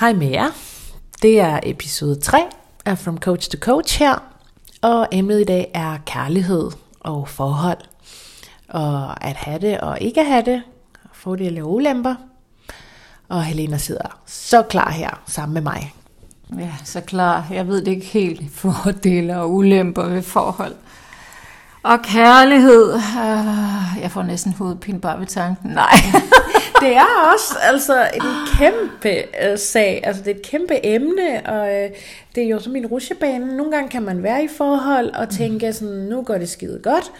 Hej med jer. Det er episode 3 af From Coach to Coach her, og emnet i dag er kærlighed og forhold, og at have det og ikke have det, fordele og ulemper. Og Helena sidder så klar her sammen med mig. Ja, så klar. Jeg ved det ikke helt fordele og ulemper ved forhold. Og kærlighed. Uh, jeg får næsten hovedpine bare ved tanken. Nej. det er også altså en kæmpe øh, sag, altså det er et kæmpe emne, og øh, det er jo som en rusjebane. Nogle gange kan man være i forhold og tænke sådan, nu går det skide godt,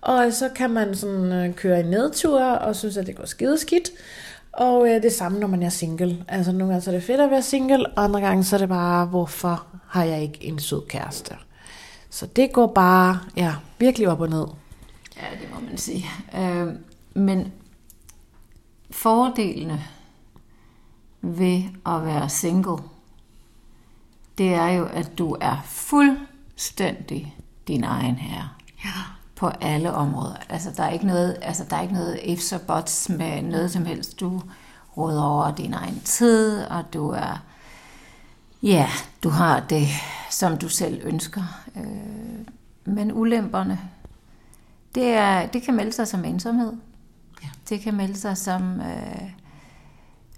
og så kan man sådan øh, køre i nedtur og synes, at det går skide skidt. Og øh, det samme, når man er single. Altså nogle gange så er det fedt at være single, og andre gange så er det bare, hvorfor har jeg ikke en sød kæreste? Så det går bare ja, virkelig op og ned. Ja, det må man sige. Øh, men fordelene ved at være single, det er jo, at du er fuldstændig din egen herre. Ja. På alle områder. Altså, der er ikke noget, altså, der er ikke noget ifs og buts med noget som helst. Du råder over din egen tid, og du er, ja, du har det, som du selv ønsker. Øh, men ulemperne, det, er, det kan melde sig som ensomhed. Ja. Det kan melde sig som øh,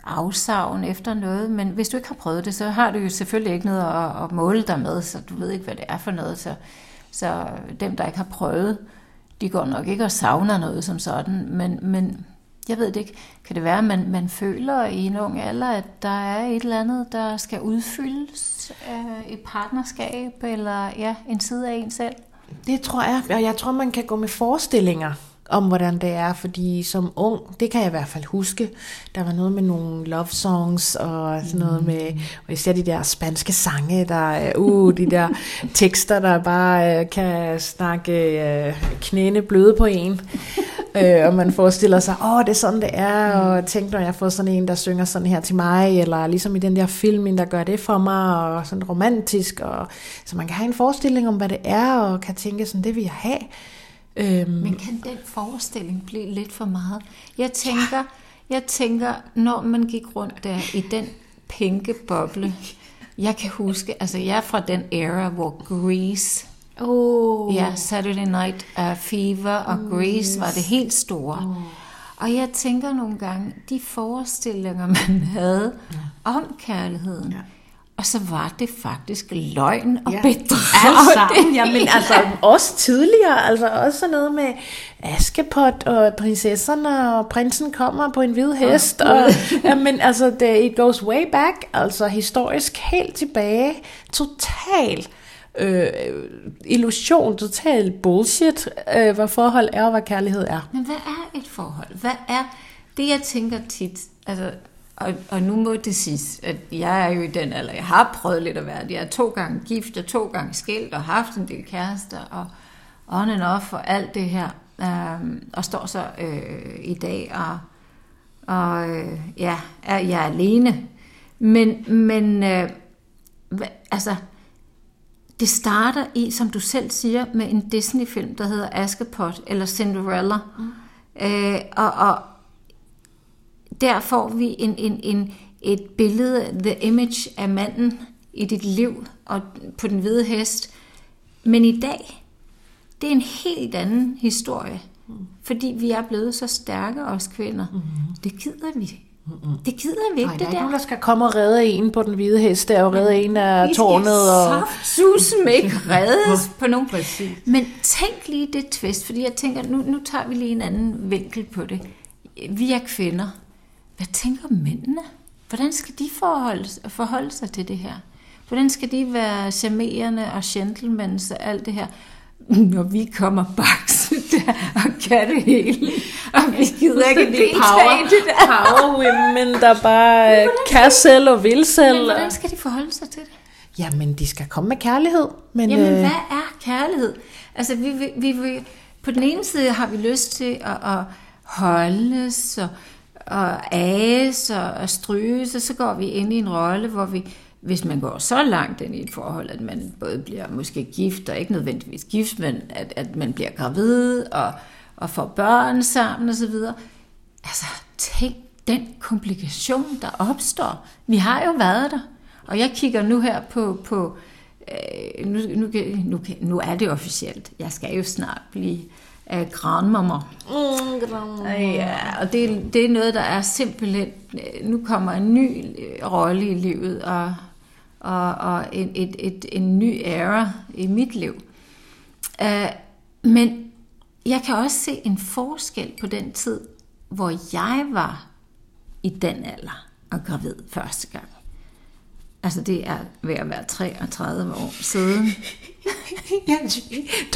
afsavn efter noget, men hvis du ikke har prøvet det, så har du jo selvfølgelig ikke noget at, at måle dig med, så du ved ikke, hvad det er for noget. Så, så dem, der ikke har prøvet, de går nok ikke og savner noget som sådan, men, men jeg ved det ikke. Kan det være, at man, man føler i en ung alder, at der er et eller andet, der skal udfyldes øh, et partnerskab, eller ja, en side af en selv? Det tror jeg, og jeg tror, man kan gå med forestillinger om, hvordan det er, fordi som ung, det kan jeg i hvert fald huske, der var noget med nogle love songs, og sådan noget med, og især de der spanske sange, der er, uh, de der tekster, der bare uh, kan snakke uh, knæene bløde på en, uh, og man forestiller sig, åh, oh, det er sådan, det er, og tænk, når jeg får sådan en, der synger sådan her til mig, eller ligesom i den der film, der gør det for mig, og sådan romantisk, og så man kan have en forestilling om, hvad det er, og kan tænke sådan, det vil jeg have, Øhm. Men kan den forestilling blive lidt for meget? Jeg tænker, ja. jeg tænker, når man gik rundt der i den pinke boble, jeg kan huske, altså jeg er fra den era, hvor Grease, oh. ja, Saturday Night uh, Fever og oh, Grease yes. var det helt store. Oh. Og jeg tænker nogle gange, de forestillinger, man havde ja. om kærligheden, ja og så var det faktisk løgn og ja. bedrag. Altså, jamen, altså også tidligere, altså også sådan noget med Askepot og prinsesserne, og prinsen kommer på en hvid hest. Oh, og, jamen, altså, det, it goes way back, altså historisk helt tilbage. Total øh, illusion, total bullshit, øh, hvad forhold er og hvad kærlighed er. Men hvad er et forhold? Hvad er det, jeg tænker tit, altså og, og nu må det siges, at jeg er jo i den alder, jeg har prøvet lidt at være Jeg er to gange gift og to gange skilt og haft en del kærester og on and off og alt det her. Øhm, og står så øh, i dag og, og øh, ja, er, jeg er alene. Men, men øh, altså, det starter i, som du selv siger, med en Disney-film, der hedder Askepot eller Cinderella. Mm. Øh, og, og, der får vi en, en, en, et billede, the image af manden i dit liv og på den hvide hest. Men i dag, det er en helt anden historie. Mm. Fordi vi er blevet så stærke, os kvinder. Mm. Det gider vi. Mm-mm. Det gider vi ikke, Nej, det der. der er nogen, der skal komme og redde en på den hvide hest, der og redde en af tårnet. Og... Så ikke reddes på nogen. Præcis. Men tænk lige det twist, fordi jeg tænker, nu, nu tager vi lige en anden vinkel på det. Vi er kvinder. Hvad tænker mændene? Hvordan skal de forholde, forholde sig til det her? Hvordan skal de være charmerende og gentlemen og alt det her? Når vi kommer baks der og kan det hele. Og vi gider ikke det power, det der. power women, der bare kan selv og vil selv. Men hvordan skal de forholde sig til det? Jamen, de skal komme med kærlighed. Men, Jamen, øh... hvad er kærlighed? Altså, vi, vi, vi, vi, på den ene side har vi lyst til at, at holdes og og ages og, og stryges, og så går vi ind i en rolle, hvor vi, hvis man går så langt ind i et forhold, at man både bliver måske gift, og ikke nødvendigvis gift, men at, at man bliver gravid og, og får børn sammen osv., altså tænk den komplikation, der opstår. Vi har jo været der, og jeg kigger nu her på, på øh, nu, nu, nu, nu er det officielt. Jeg skal jo snart blive øh, grandmammer. Mm, grandmammer. Ja, og det, det er noget, der er simpelthen... øh, Nu kommer en ny øh, rolle i livet, og, og, og en, et, et, en ny æra i mit liv. Uh, men jeg kan også se en forskel på den tid, hvor jeg var i den alder og gravid første gang. Altså det er ved at være 33 år siden.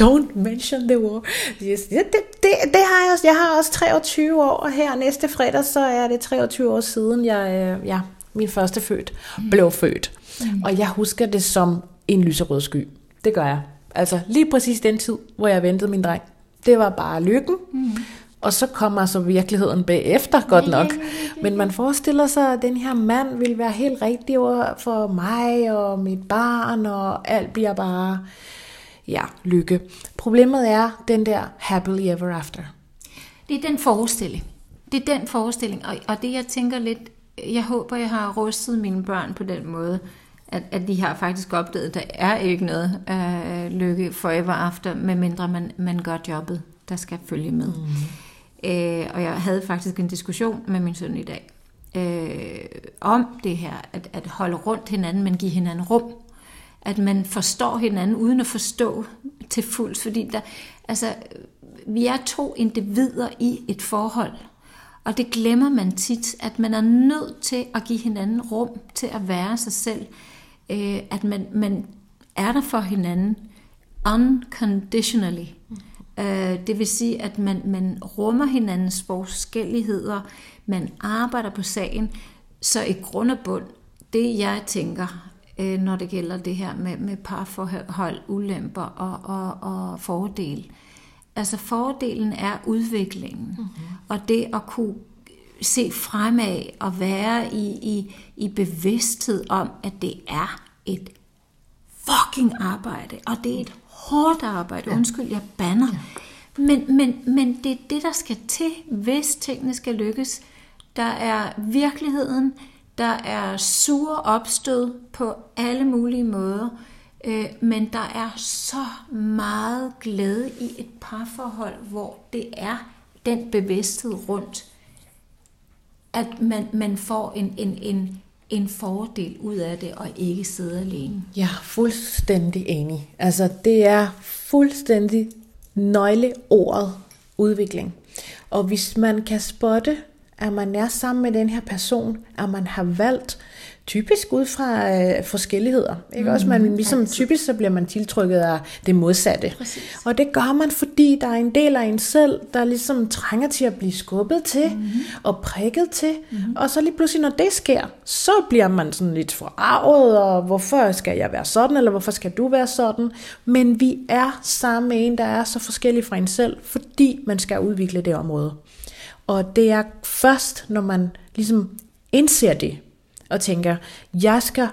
Don't mention the war. Yes, det, det, det, det har jeg også. Jeg har også 23 år, og her næste fredag, så er det 23 år siden, jeg, øh, ja, min første født blev født. Mm. Og jeg husker det som en lyserød sky. Det gør jeg. Altså lige præcis den tid, hvor jeg ventede min dreng. Det var bare lykken. Mm. Og så kommer så virkeligheden bagefter, godt nok. Men man forestiller sig, at den her mand vil være helt rigtig for mig og mit barn, og alt bliver bare, ja, lykke. Problemet er den der happily ever after. Det er den forestilling. Det er den forestilling, og, og det jeg tænker lidt, jeg håber, jeg har rustet mine børn på den måde, at, at de har faktisk opdaget, at der er ikke noget øh, lykke forever after, medmindre man, man gør jobbet, der skal følge med. Mm. Øh, og jeg havde faktisk en diskussion med min søn i dag øh, om det her, at, at holde rundt hinanden, men give hinanden rum. At man forstår hinanden uden at forstå til fuldt, fordi der, altså, vi er to individer i et forhold, og det glemmer man tit, at man er nødt til at give hinanden rum til at være sig selv. Øh, at man, man er der for hinanden unconditionally. Mm det vil sige, at man, man rummer hinandens forskelligheder, man arbejder på sagen, så i grund og bund, det jeg tænker, øh, når det gælder det her med, med parforhold, ulemper og, og, og fordele, altså fordelen er udviklingen, mm-hmm. og det at kunne se fremad og være i, i, i bevidsthed om, at det er et fucking arbejde, og det er et hårdt arbejde. Ja. Undskyld, jeg banner. Ja. Men, men, men det er det, der skal til, hvis tingene skal lykkes. Der er virkeligheden, der er sure opstød på alle mulige måder, øh, men der er så meget glæde i et parforhold, hvor det er den bevidsthed rundt, at man, man får en, en, en, en fordel ud af det, og ikke sidde alene. Ja, fuldstændig enig. Altså, det er fuldstændig nøgleordet udvikling. Og hvis man kan spotte, at man er sammen med den her person, at man har valgt typisk ud fra øh, forskelligheder. Ikke? Mm, Også man, ligesom typisk så bliver man tiltrykket af det modsatte. Præcis. Og det gør man, fordi der er en del af en selv, der ligesom trænger til at blive skubbet til mm. og prikket til. Mm. Og så lige pludselig, når det sker, så bliver man sådan lidt forarvet, og hvorfor skal jeg være sådan, eller hvorfor skal du være sådan? Men vi er sammen med en, der er så forskellig fra en selv, fordi man skal udvikle det område. Og det er først, når man ligesom indser det, og tænker, jeg skal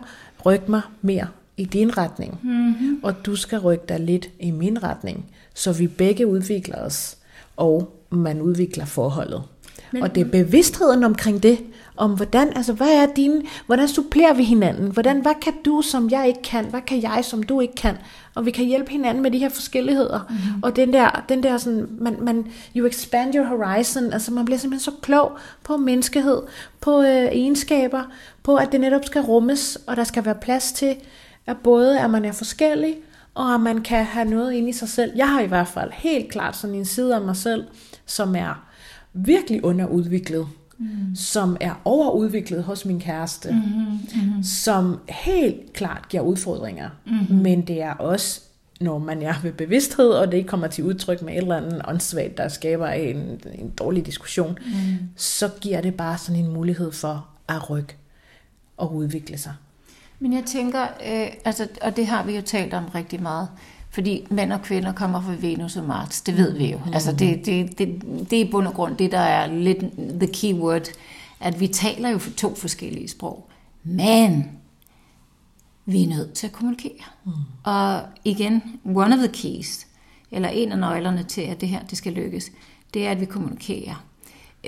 rykke mig mere i din retning, mm-hmm. og du skal rykke dig lidt i min retning, så vi begge udvikler os, og man udvikler forholdet. Men, og det er bevidstheden omkring det, om hvordan, altså hvad er din, hvordan supplerer vi hinanden, hvordan, hvad kan du, som jeg ikke kan, hvad kan jeg, som du ikke kan, og vi kan hjælpe hinanden med de her forskelligheder, mm-hmm. og den der, den der sådan, man, man, you expand your horizon, altså man bliver simpelthen så klog på menneskehed, på øh, egenskaber, på at det netop skal rummes, og der skal være plads til, at både at man er forskellig, og at man kan have noget ind i sig selv. Jeg har i hvert fald helt klart sådan en side af mig selv, som er virkelig underudviklet, mm. som er overudviklet hos min kæreste, mm-hmm. Mm-hmm. som helt klart giver udfordringer, mm-hmm. men det er også når man er ved bevidsthed, og det ikke kommer til udtryk med et eller andet åndssvagt, der skaber en, en dårlig diskussion, mm. så giver det bare sådan en mulighed for at rykke og udvikle sig. Men jeg tænker, øh, altså, og det har vi jo talt om rigtig meget, fordi mænd og kvinder kommer fra Venus og Mars, det ved vi jo. Mm. Altså det, det, det, det er i bund og grund det, der er lidt the key word, at vi taler jo for to forskellige sprog. Men vi er nødt til at kommunikere. Mm. Og igen, one of the keys, eller en af nøglerne til, at det her det skal lykkes, det er, at vi kommunikerer.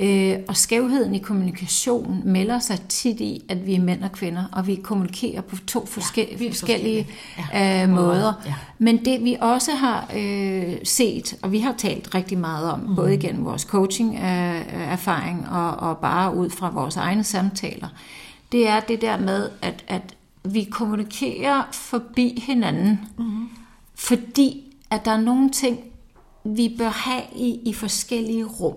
Øh, og skævheden i kommunikation melder sig tit i, at vi er mænd og kvinder, og vi kommunikerer på to forske- vildt forskellige Ja. øh, måder. Ja. Men det vi også har øh, set, og vi har talt rigtig meget om, mm. både igennem vores coaching-erfaring og, og bare ud fra vores egne samtaler, det er det der med, at, at vi kommunikerer forbi hinanden, mm. fordi at der er nogle ting, vi bør have i, i forskellige rum.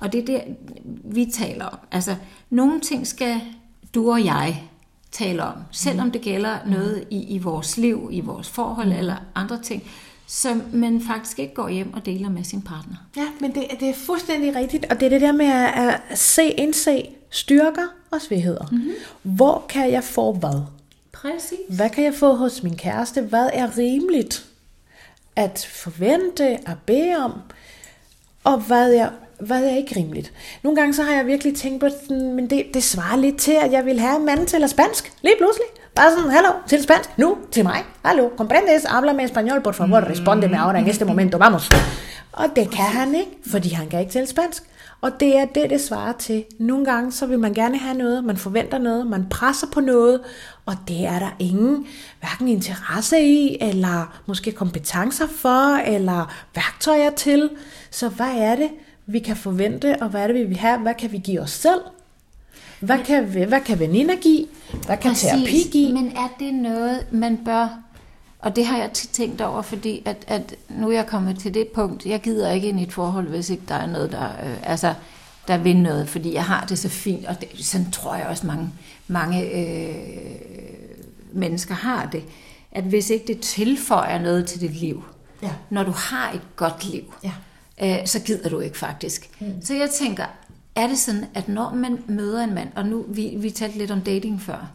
Og det er det, vi taler om. Altså, nogle ting skal du og jeg tale om, selvom det gælder noget i, i vores liv, i vores forhold eller andre ting, som man faktisk ikke går hjem og deler med sin partner. Ja, men det, det er fuldstændig rigtigt, og det er det der med at, at se, indse styrker og svagheder. Mm-hmm. Hvor kan jeg få hvad? Præcis. Hvad kan jeg få hos min kæreste? Hvad er rimeligt at forvente, at bede om? Og hvad er, hvad er ikke rimeligt? Nogle gange så har jeg virkelig tænkt på, sådan, men det, det svarer lidt til, at jeg vil have mand til at spansk. Lige pludselig. Bare sådan, hallo, til spansk, nu, til mig. Hallo, comprendes, habla med español, por favor, responde me ahora en este momento, vamos. Og det kan han ikke, fordi han kan ikke tale spansk. Og det er det, det svarer til. Nogle gange, så vil man gerne have noget, man forventer noget, man presser på noget, og det er der ingen hverken interesse i, eller måske kompetencer for, eller værktøjer til. Så hvad er det, vi kan forvente, og hvad er det, vi vil have? Hvad kan vi give os selv? Hvad kan, hvad kan veninder give? Hvad kan terapi give? Men er det noget, man bør... Og det har jeg tit tænkt over, fordi at, at nu er jeg kommet til det punkt, jeg gider ikke ind i et forhold, hvis ikke der er noget, der, øh, altså, der vil noget, fordi jeg har det så fint, og det, sådan tror jeg også mange, mange øh, mennesker har det, at hvis ikke det tilføjer noget til dit liv, Ja. når du har et godt liv, Ja. Øh, så gider du ikke faktisk. Mm. Så jeg tænker, er det sådan, at når man møder en mand, og nu vi, vi talte lidt om dating før,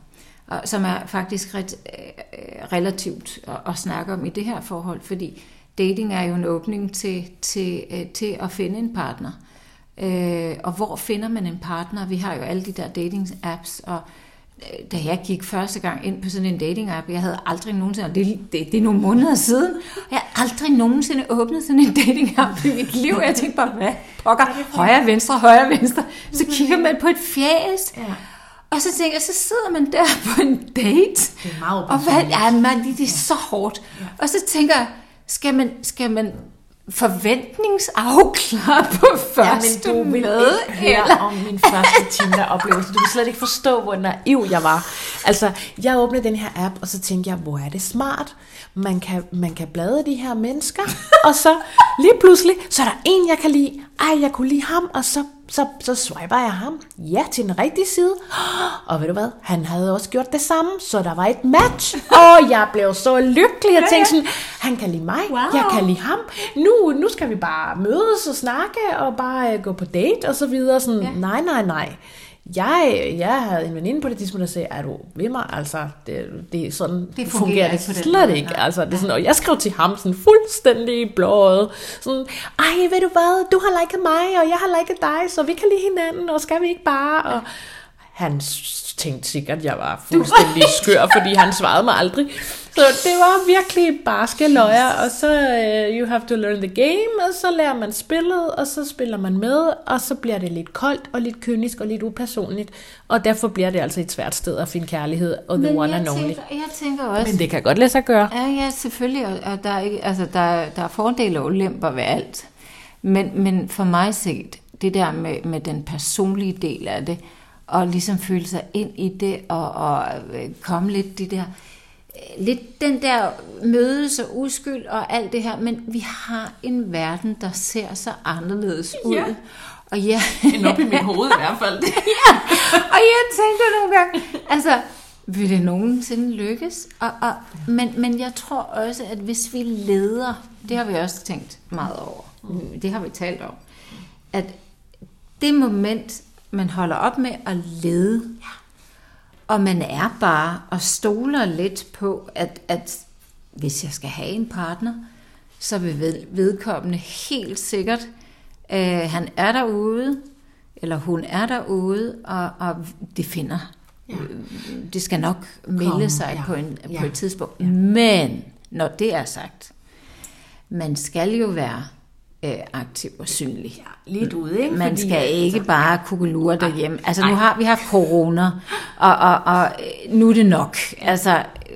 og, som er faktisk ret, øh, relativt at, at snakke om i det her forhold, fordi dating er jo en åbning til, til, øh, til at finde en partner. Øh, og hvor finder man en partner? Vi har jo alle de der dating-apps, og øh, da jeg gik første gang ind på sådan en dating-app, jeg havde aldrig nogensinde, og det, det, det er nogle måneder siden, og jeg har aldrig nogensinde åbnet sådan en dating-app i mit liv, jeg tænkte bare, hvad pokker, højre, venstre, højre, venstre, så kigger man på et fjæs, Ja. og så tænker jeg, så sidder man der på en date, Det er meget og hvad, ja, man, det, det er så hårdt, og så tænker jeg, skal man, skal man forventningsafklare på første ja, men du vil møde, ikke høre om min første Tinder-oplevelse. Du vil slet ikke forstå, hvor naiv jeg var. Altså, jeg åbnede den her app, og så tænkte jeg, hvor er det smart. Man kan, man kan blade de her mennesker, og så lige pludselig, så er der en, jeg kan lide. Ej, jeg kunne lide ham, og så, så, så swiper jeg ham. Ja, til den rigtige side. Og ved du hvad? Han havde også gjort det samme, så der var et match. Og jeg blev så lykkelig. Jeg tænkte sådan, han kan lide mig, Wow. jeg kan lide ham. Nu, nu skal vi bare mødes og snakke, og bare øh, gå på date, og så videre. Sådan, Ja. nej, nej, nej. Jeg, jeg havde en veninde på det tidspunkt, der sagde, er du ved mig? Altså, det, det er sådan, det fungerer fungerer det ikke slet måde, ikke. Altså, det er sådan, og jeg skrev til ham sådan fuldstændig blåret. Sådan, ej, ved du hvad, du har liket mig, og jeg har liket dig, så vi kan lide hinanden, og skal vi ikke bare? Og han tænkte sikkert, at jeg var fuldstændig skør, fordi han svarede mig aldrig. Så det var virkelig barske løjer, og så uh, you have to learn the game, og så lærer man spillet, og så spiller man med, og så bliver det lidt koldt, og lidt kynisk, og lidt upersonligt, og derfor bliver det altså et svært sted at finde kærlighed, og the Men one and only. tænker, jeg tænker også, Men det kan godt lade sig gøre. Ja, ja, selvfølgelig, og, og der, er ikke, altså, der, der er fordele og ulemper ved alt. Men, men for mig set, det der med, med den personlige del af det, og ligesom føle sig ind i det, og, og øh, komme lidt de der, lidt den der mødes og uskyld og alt det her, men vi har en verden, der ser så anderledes ud. Ja. Og ja, End op i mit hoved i hvert fald. ja, og jeg tænkte nogle gange, altså, vil det nogensinde lykkes? Og, og, men, men jeg tror også, at hvis vi leder, det har vi også tænkt meget over, det har vi talt om, at det moment, man holder op med at lede, og man er bare og stoler lidt på, at, at hvis jeg skal have en partner, så vil ved- vedkommende helt sikkert, øh, han er derude, eller hun er derude, og, og det finder. Ja. Det skal nok melde Komme, sig ja. på, en, Ja. på et tidspunkt. Men, når det er sagt, man skal jo være øh, aktiv og synlig. Ja, lidt ude, ikke? Man Fordi, skal ikke altså, bare kugelure derhjemme. Altså nu har vi haft corona, og, og, og øh, nu er det nok. Altså, øh,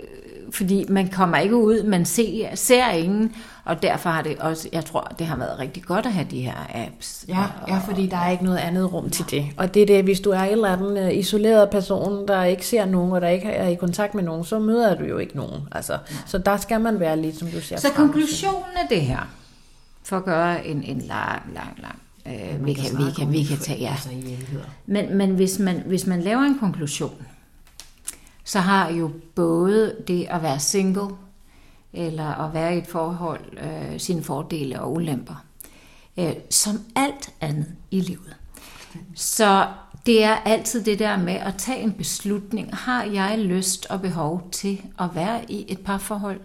fordi man kommer ikke ud, man ser, ser ingen, og derfor har det også, jeg tror, det har været rigtig godt at have de her apps. Ja, og, ja, fordi der er ikke noget andet rum til det. Og det er det, hvis du er en eller anden øh, isoleret person, der ikke ser nogen, og der ikke er i kontakt med nogen, så møder du jo ikke nogen. Altså, så der skal man være lidt, som du siger. Så konklusionen af det her, for at gøre en, en lang, lang, lang, øh, vi, kan, vi, kan, vi kan tage, ja. Men, men hvis, man, hvis man laver en konklusion, så har jo både det at være single, eller at være i et forhold, øh, sine fordele og ulemper, øh, som alt andet i livet. Så det er altid det der med at tage en beslutning. Har jeg lyst og behov til at være i et parforhold,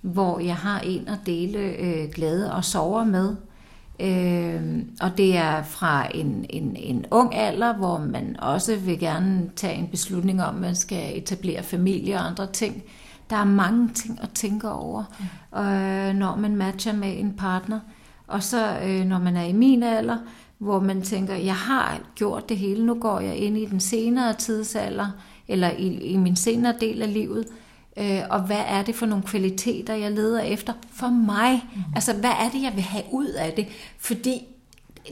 hvor jeg har en at dele øh, glæde og sover med? Øh, og det er fra en, en, en ung alder, hvor man også vil gerne tage en beslutning om, at man skal etablere familie og andre ting. Der er mange ting at tænke over, øh, når man matcher med en partner. Og så øh, når man er i min alder, hvor man tænker, jeg har gjort det hele, nu går jeg ind i den senere tidsalder, eller i, i min senere del af livet, øh, og hvad er det for nogle kvaliteter, jeg leder efter for mig? Mm. Altså, hvad er det, jeg vil have ud af det? Fordi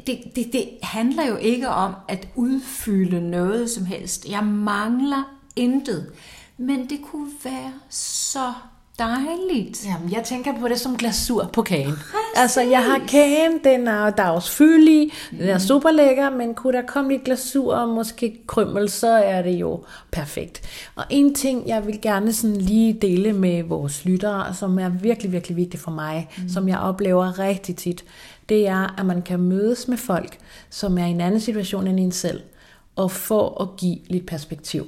det, det, det handler jo ikke om at udfylde noget som helst. Jeg mangler intet. Men det kunne være så dejligt. Jamen, jeg tænker på det som glasur på kagen. Præcis. Altså, jeg har kagen, den er dagsfyldig, mm. den er super lækker, men kunne der komme lidt glasur og måske krymmel, så er det jo perfekt. Og en ting, jeg vil gerne sådan lige dele med vores lyttere, som er virkelig, virkelig vigtigt for mig, mm. som jeg oplever rigtig tit, det er, at man kan mødes med folk, som er i en anden situation end en selv, og få at give lidt perspektiv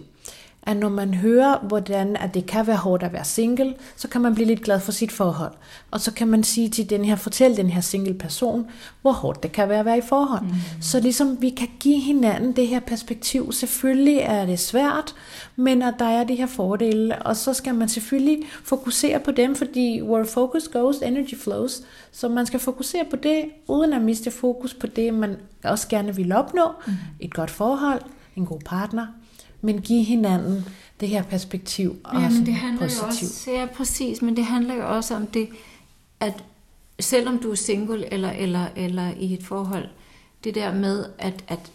at når man hører, hvordan at det kan være hårdt at være single, så kan man blive lidt glad for sit forhold. Og så kan man sige til den her, fortælle den her single person, hvor hårdt det kan være at være i forhold. Mm. Så ligesom vi kan give hinanden det her perspektiv. Selvfølgelig er det svært, men at der er de her fordele, og så skal man selvfølgelig fokusere på dem, fordi where focus goes, energy flows. Så man skal fokusere på det, uden at miste fokus på det, man også gerne vil opnå. Mm. Et godt forhold, en god partner, men give hinanden det her perspektiv. Ja, men det handler positiv. jo også, ja, præcis, men det handler jo også om det, at selvom du er single eller, eller, eller i et forhold, det der med at, at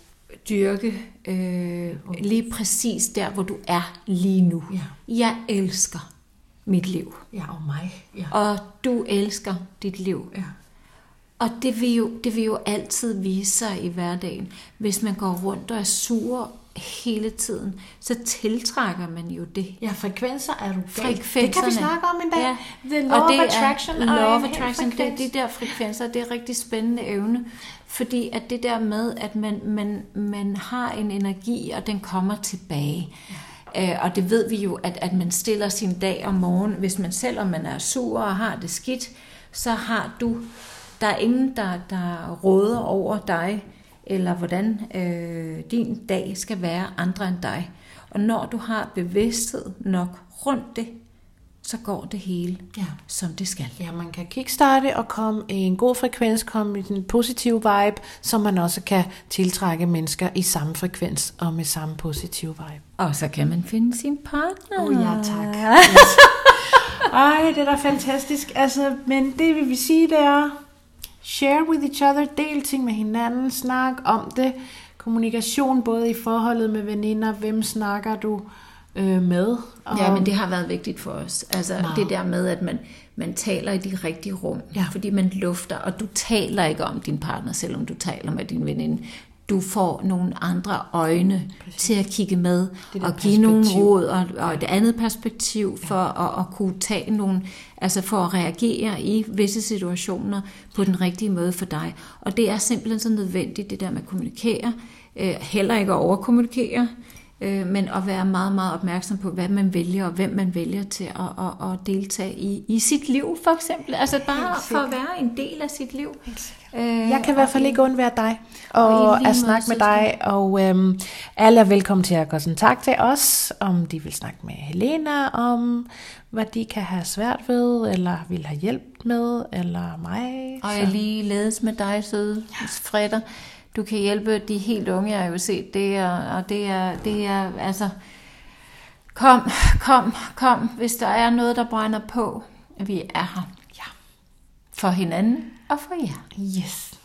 dyrke øh, lige præcis der, hvor du er lige nu. Ja. Jeg elsker mit liv. Ja, og mig. Ja. Og du elsker dit liv. Ja. Og det vil, jo, det vil jo altid vise sig i hverdagen. Hvis man går rundt og er sur hele tiden, så tiltrækker man jo det. Ja, frekvenser er du Det kan vi snakke om en dag. Ja. The law og det of attraction. Er, law of attraction, det, de der frekvenser, det er rigtig spændende evne. Fordi at det der med, at man, man, man har en energi, og den kommer tilbage. Ja. Øh, og det ved vi jo, at, at man stiller sin dag om morgen. Hvis man selv, om man er sur og har det skidt, så har du, der er ingen, der, der råder over dig eller hvordan øh, din dag skal være andre end dig. Og når du har bevidsthed nok rundt det, så går det hele, ja. som det skal. Ja, man kan kickstarte og komme i en god frekvens, komme i en positiv vibe, så man også kan tiltrække mennesker i samme frekvens og med samme positiv vibe. Og så kan man finde sin partner. Åh oh, ja, tak. Ej, det er da fantastisk. Altså, men det vil vi sige, det er, Share with each other, del ting med hinanden, snak om det. Kommunikation både i forholdet med veninder, hvem snakker du øh, med? Og... Ja, men det har været vigtigt for os. Altså wow. det der med, at man, man taler i de rigtige rum, ja. fordi man lufter, og du taler ikke om din partner, selvom du taler med din veninde du får nogle andre øjne Præcis. til at kigge med og give nogle råd og, og et andet perspektiv for ja. at, at kunne tage nogle, altså for at reagere i visse situationer på den rigtige måde for dig. Og det er simpelthen så nødvendigt, det der med at kommunikere, øh, heller ikke at overkommunikere, Øh, men at være meget, meget opmærksom på, hvad man vælger, og hvem man vælger til at, at, at deltage i, i sit liv, for eksempel. Altså bare for at være en del af sit liv. Øh, jeg kan i hvert fald ikke undvære dig, og, og at snakke med dig, og øhm, alle er velkommen til at gå kontakt til os, om de vil snakke med Helena om, hvad de kan have svært ved, eller vil have hjælp med, eller mig. Og jeg lige ledes med dig, søde Freder. Du kan hjælpe de helt unge, jeg har jo set det, og, og det er, det er, altså, kom, kom, kom, hvis der er noget, der brænder på, vi er her. Ja. For hinanden og for jer. Yes.